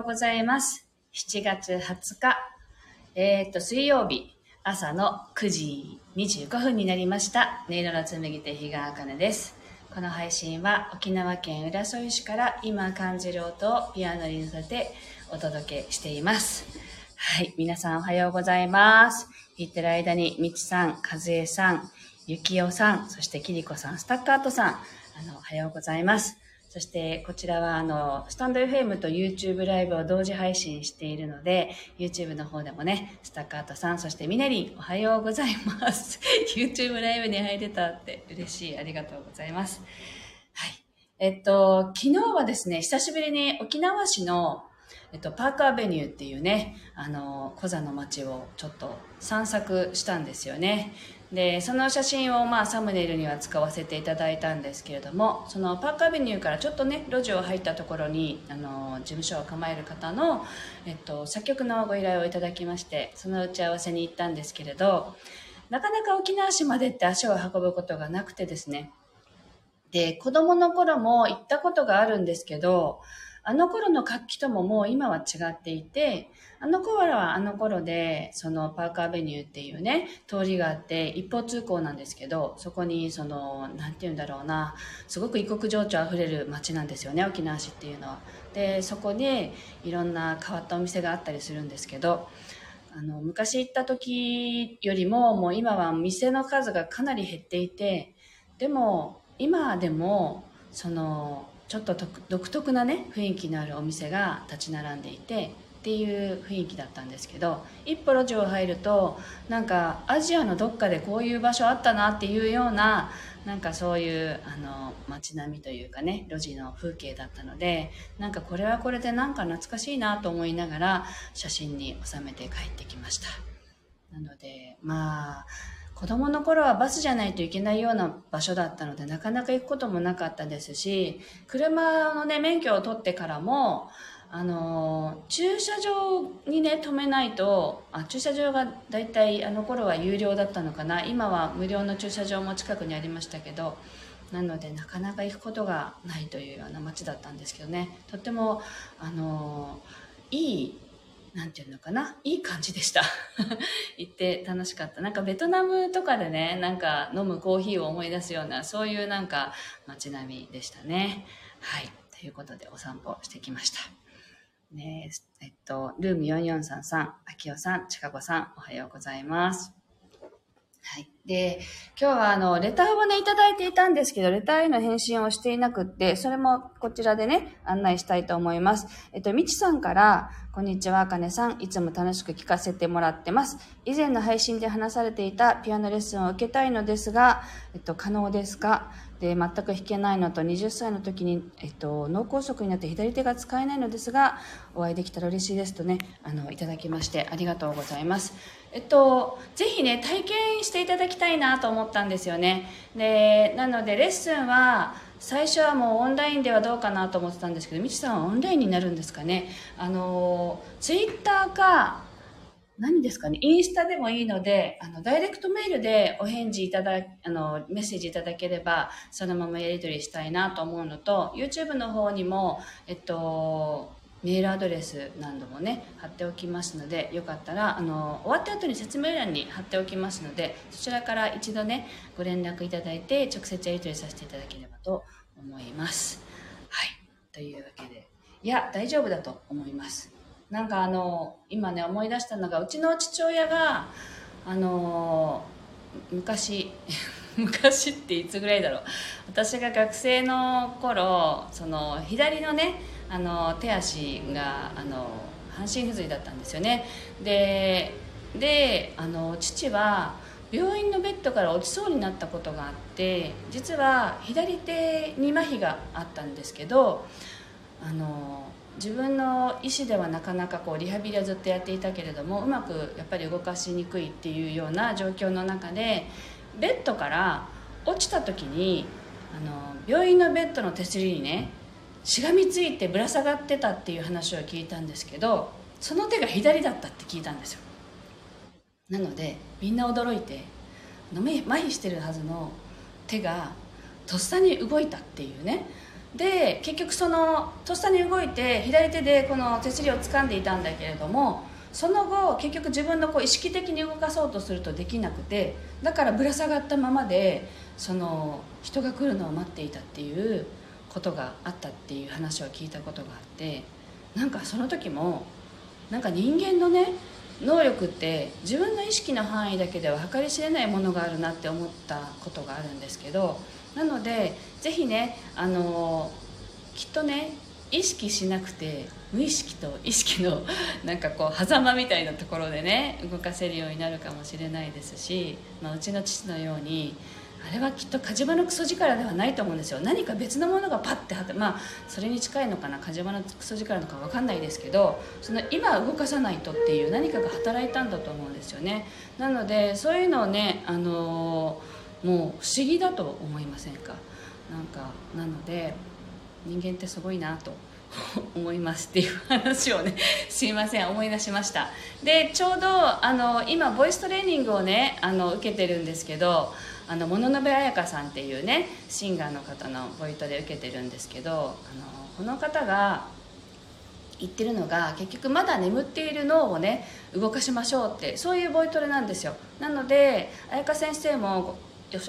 ようございます。7月20日、えっ、と、水曜日、朝の9時25分になりました。音色の紡手日川茜です。この配信は沖縄県浦添市から今感じる音をピアノに乗せてお届けしています。はい、皆さんおはようございます。言ってる間に、みちさん、かずえさん、ゆきおさん、そしてきりこさん、スタッカートさん、あの、おはようございます。そして、こちらは、あの、スタンド FM と YouTube ライブを同時配信しているので、YouTube の方でもね、スタッカートさん、そしてみねりん、おはようございます。YouTube ライブに入れたって嬉しい。ありがとうございます。はい。えっと、昨日はですね、久しぶりに沖縄市の、えっと、パークアベニューっていうね、あの、コザの街をちょっと散策したんですよね。で、その写真をまあサムネイルには使わせていただいたんですけれども、そのパークアベニューからちょっとね、路地を入ったところに、あの、事務所を構える方の、えっと、作曲のご依頼をいただきまして、その打ち合わせに行ったんですけれど、なかなか沖縄市までって足を運ぶことがなくてですね。で、子供の頃も行ったことがあるんですけど、あの頃の活気とももう今は違っていて、あの頃はあの頃で、そのパークアベニューっていうね、通りがあって、一方通行なんですけど、そこにその、なんて言うんだろうな、すごく異国情緒あふれる街なんですよね、沖縄市っていうのは。で、そこでいろんな変わったお店があったりするんですけど、あの、昔行った時よりも、もう今は店の数がかなり減っていて、でも、今でも、その、ちょっと独特なね雰囲気のあるお店が立ち並んでいてっていう雰囲気だったんですけど一歩路地を入るとなんかアジアのどっかでこういう場所あったなっていうようななんかそういうあの街並みというかね路地の風景だったのでなんかこれはこれでなんか懐かしいなと思いながら写真に収めて帰ってきました。なのでまあ子供の頃はバスじゃないといけないような場所だったので、なかなか行くこともなかったですし、車のね、免許を取ってからも、あの、駐車場にね、止めないと、あ、駐車場がだいたいあの頃は有料だったのかな。今は無料の駐車場も近くにありましたけど、なのでなかなか行くことがないというような街だったんですけどね、とっても、あの、いいなんていうのかな？いい感じでした。行って楽しかった。なんかベトナムとかでね、なんか飲むコーヒーを思い出すような、そういうなんか街並みでしたね。はい。ということでお散歩してきました。ねえ、っと、ルーム4433さん、あきおさん、ちかこさん、おはようございます。はい。で、今日はあの、レターをね、いただいていたんですけど、レターへの返信をしていなくって、それもこちらでね、案内したいと思います。えっと、みちさんから、こんにちは、あかねさん。いつも楽しく聞かせてもらってます。以前の配信で話されていたピアノレッスンを受けたいのですが、えっと、可能ですか？で、全く弾けないのと、20歳の時に、えっと、脳梗塞になって左手が使えないのですが、お会いできたら嬉しいですとね、あの、いただきまして、ありがとうございます。えっと、ぜひね、体験していただきたいなと思ったんですよね。で、なので、レッスンは、最初はもうオンラインではどうかなと思ってたんですけど、みちさんはオンラインになるんですかね？あの、ツイッターか、何ですかね、インスタでもいいので、あの、ダイレクトメールでお返事いただ、あの、メッセージいただければ、そのままやり取りしたいなと思うのと、YouTube の方にも、えっと、メールアドレス何度もね、貼っておきますので、よかったら、あの、終わった後に説明欄に貼っておきますので、そちらから一度ね、ご連絡いただいて、直接やり取りさせていただければと思います。はい。というわけで、いや、大丈夫だと思います。なんかあの、今ね、思い出したのが、うちの父親が、あの、昔、昔っていつぐらいだろう。私が学生の頃、その、左のね、あの、手足が、あの、半身不随だったんですよね。で、で、あの、父は、病院のベッドから落ちそうになったことがあって実は左手に麻痺があったんですけどあの自分の意思ではなかなかこうリハビリはずっとやっていたけれどもうまくやっぱり動かしにくいっていうような状況の中でベッドから落ちた時にあの病院のベッドの手すりにねしがみついてぶら下がってたっていう話を聞いたんですけどその手が左だったって聞いたんですよ。なのでみんな驚いて麻痺してるはずの手がとっさに動いたっていうねで結局そのとっさに動いて左手でこの手すりを掴んでいたんだけれどもその後結局自分のこう意識的に動かそうとするとできなくてだからぶら下がったままでその人が来るのを待っていたっていうことがあったっていう話を聞いたことがあってなんかその時もなんか人間のね能力って自分の意識の範囲だけでは計り知れないものがあるなって思ったことがあるんですけどなのでぜひねあのきっとね意識しなくて無意識と意識の なんかこう狭間みたいなところでね動かせるようになるかもしれないですし、まあ、うちの父のようにあれはきっと火事場のクソ力ではないと思うんですよ。何か別のものがパッてはってまあそれに近いのかな火事場のクソ力なのか分かんないですけどその今動かさないとっていう何かが働いたんだと思うんですよね。なのでそういうのをねあのー、もう不思議だと思いませんか？なんかなので人間ってすごいなと 思いますっていう話をね すいません思い出しました。でちょうどあの今ボイストレーニングをねあの受けてるんですけどあの物部彩香さんっていうねシンガーの方のボイトで受けてるんですけどあのこの方が言ってるのが結局まだ眠っている脳をね動かしましょうってそういうボイトレなんですよ。なので彩香先生も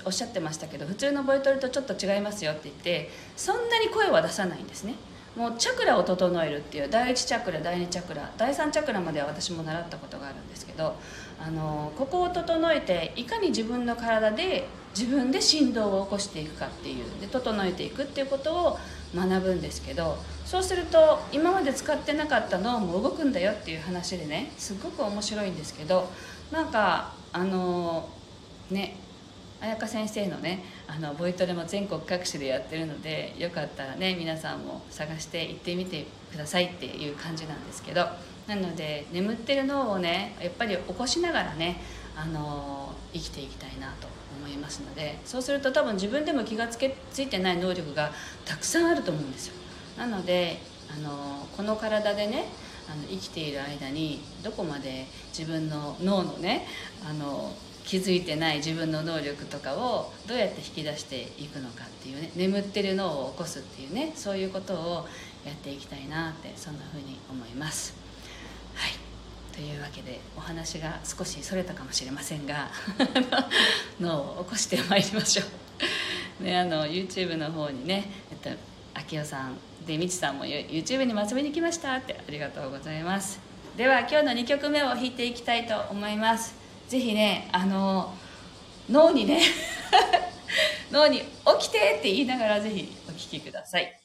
おっしゃってましたけど普通のボイトレとちょっと違いますよって言ってそんなに声は出さないんですね。もうチャクラを整えるっていう第1チャクラ第2チャクラ第3チャクラまでは私も習ったことがあるんですけどあのここを整えていかに自分の体で自分で振動を起こしていくかっていうで整えていくっていうことを学ぶんですけどそうすると今まで使ってなかった脳も動くんだよっていう話でねすごく面白いんですけどなんかあのね彩香先生のねあのボイトレも全国各地でやってるのでよかったらね皆さんも探して行ってみてくださいっていう感じなんですけどなので眠ってる脳をねやっぱり起こしながらねあの生きていきたいなと思いますのでそうすると多分自分でも気がつけついてない能力がたくさんあると思うんですよ。なのであのこの体でねあの生きている間にどこまで自分の脳のねあの気づいてない自分の能力とかをどうやって引き出していくのかっていうね眠ってる脳を起こすっていうねそういうことをやっていきたいなってそんな風に思います。はい。というわけでお話が少しそれたかもしれませんが 脳を起こしてまいりましょう。ねあの YouTube の方にねえっと秋代さんでみちさんも YouTube にも遊びに来ましたってありがとうございます。では今日の2曲目を弾いていきたいと思います。ぜひねあの脳にね 脳に「起きて!」って言いながらぜひお聴きください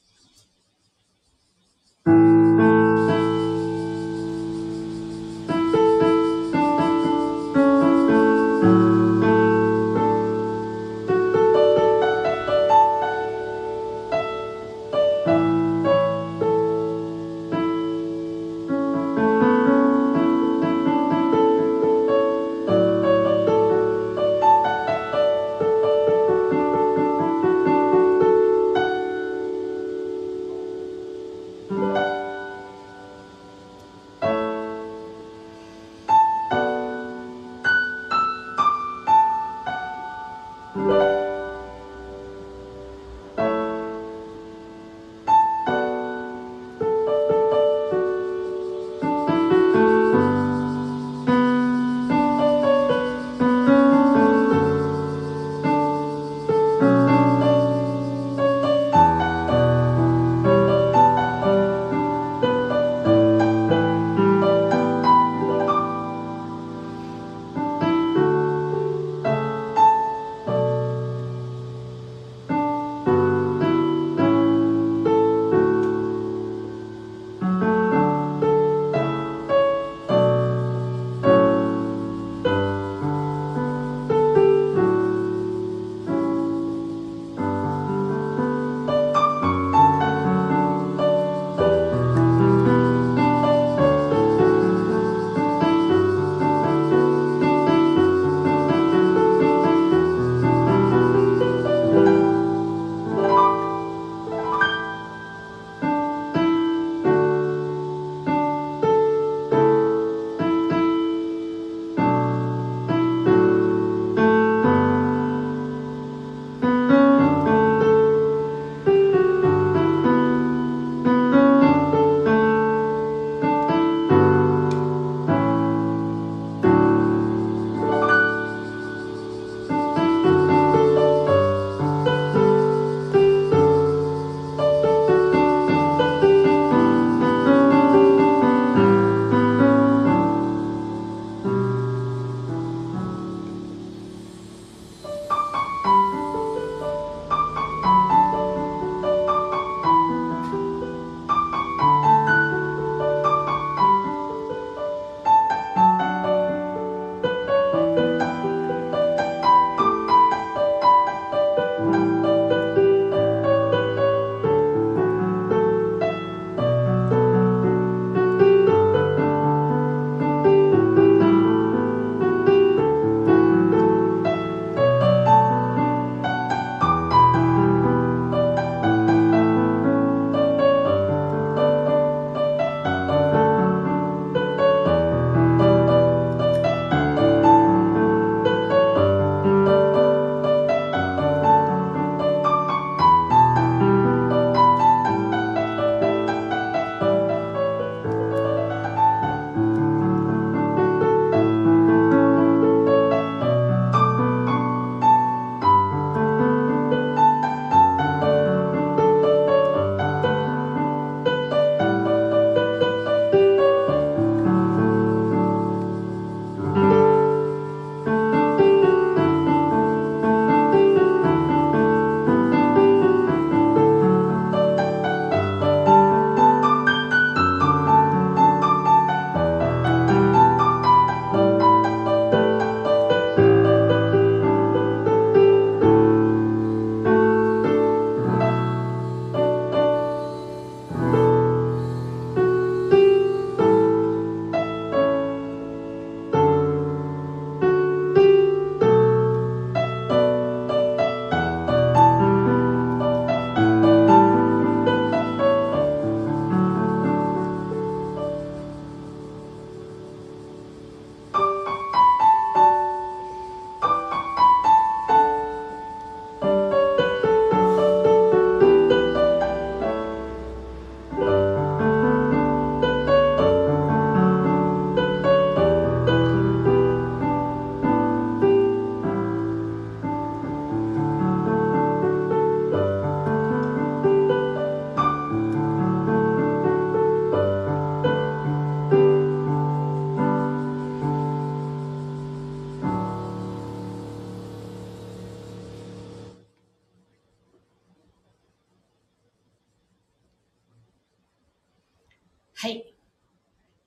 はい。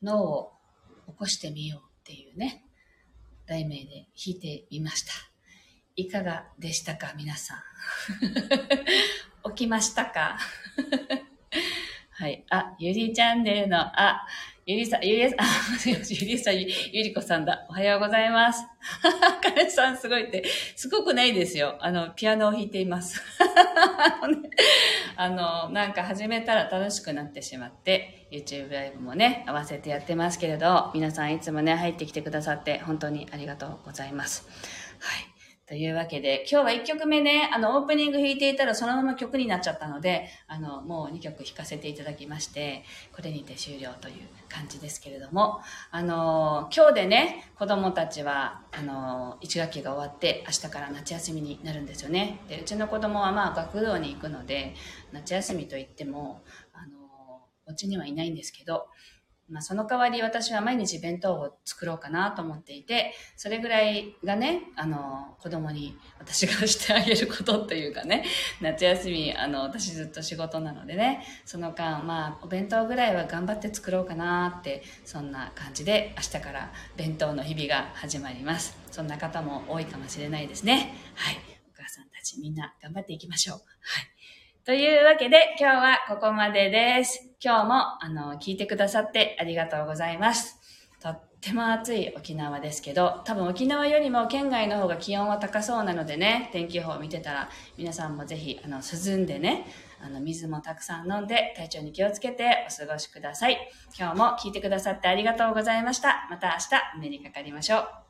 脳を起こしてみようっていうね、題名で弾いてみました。いかがでしたか、皆さん？起きましたか？はい。あ、ゆりチャンネルの、あ、ゆりさん、ゆりさん、ゆりさん、ゆりこさんだ。おはようございます。かねさんすごいって、すごくないですよ。あの、ピアノを弾いています。あの、なんか始めたら楽しくなってしまって、YouTube ライブもね、合わせてやってますけれど、皆さんいつもね、入ってきてくださって、本当にありがとうございます。はい。というわけで、今日は1曲目ね、あの、オープニング弾いていたらそのまま曲になっちゃったので、あの、もう2曲弾かせていただきまして、これにて終了という感じですけれども、あの、今日でね、子供たちは、あの、1学期が終わって、明日から夏休みになるんですよね。で、うちの子供はまあ学童に行くので、夏休みといっても、あの、お家にはいないんですけど、まあ、その代わり私は毎日弁当を作ろうかなと思っていて、それぐらいがね、あの、子供に私がしてあげることというかね、夏休み、あの、私ずっと仕事なのでね、その間、まあ、お弁当ぐらいは頑張って作ろうかなって、そんな感じで、明日から弁当の日々が始まります。そんな方も多いかもしれないですね。はい。お母さんたちみんな頑張っていきましょう。はい。というわけで、今日はここまでです。今日も、あの、聞いてくださってありがとうございます。とっても暑い沖縄ですけど、多分沖縄よりも県外の方が気温は高そうなのでね、天気予報を見てたら、皆さんもぜひ、あの、涼んでね、あの、水もたくさん飲んで、体調に気をつけてお過ごしください。今日も聞いてくださってありがとうございました。また明日、お目にかかりましょう。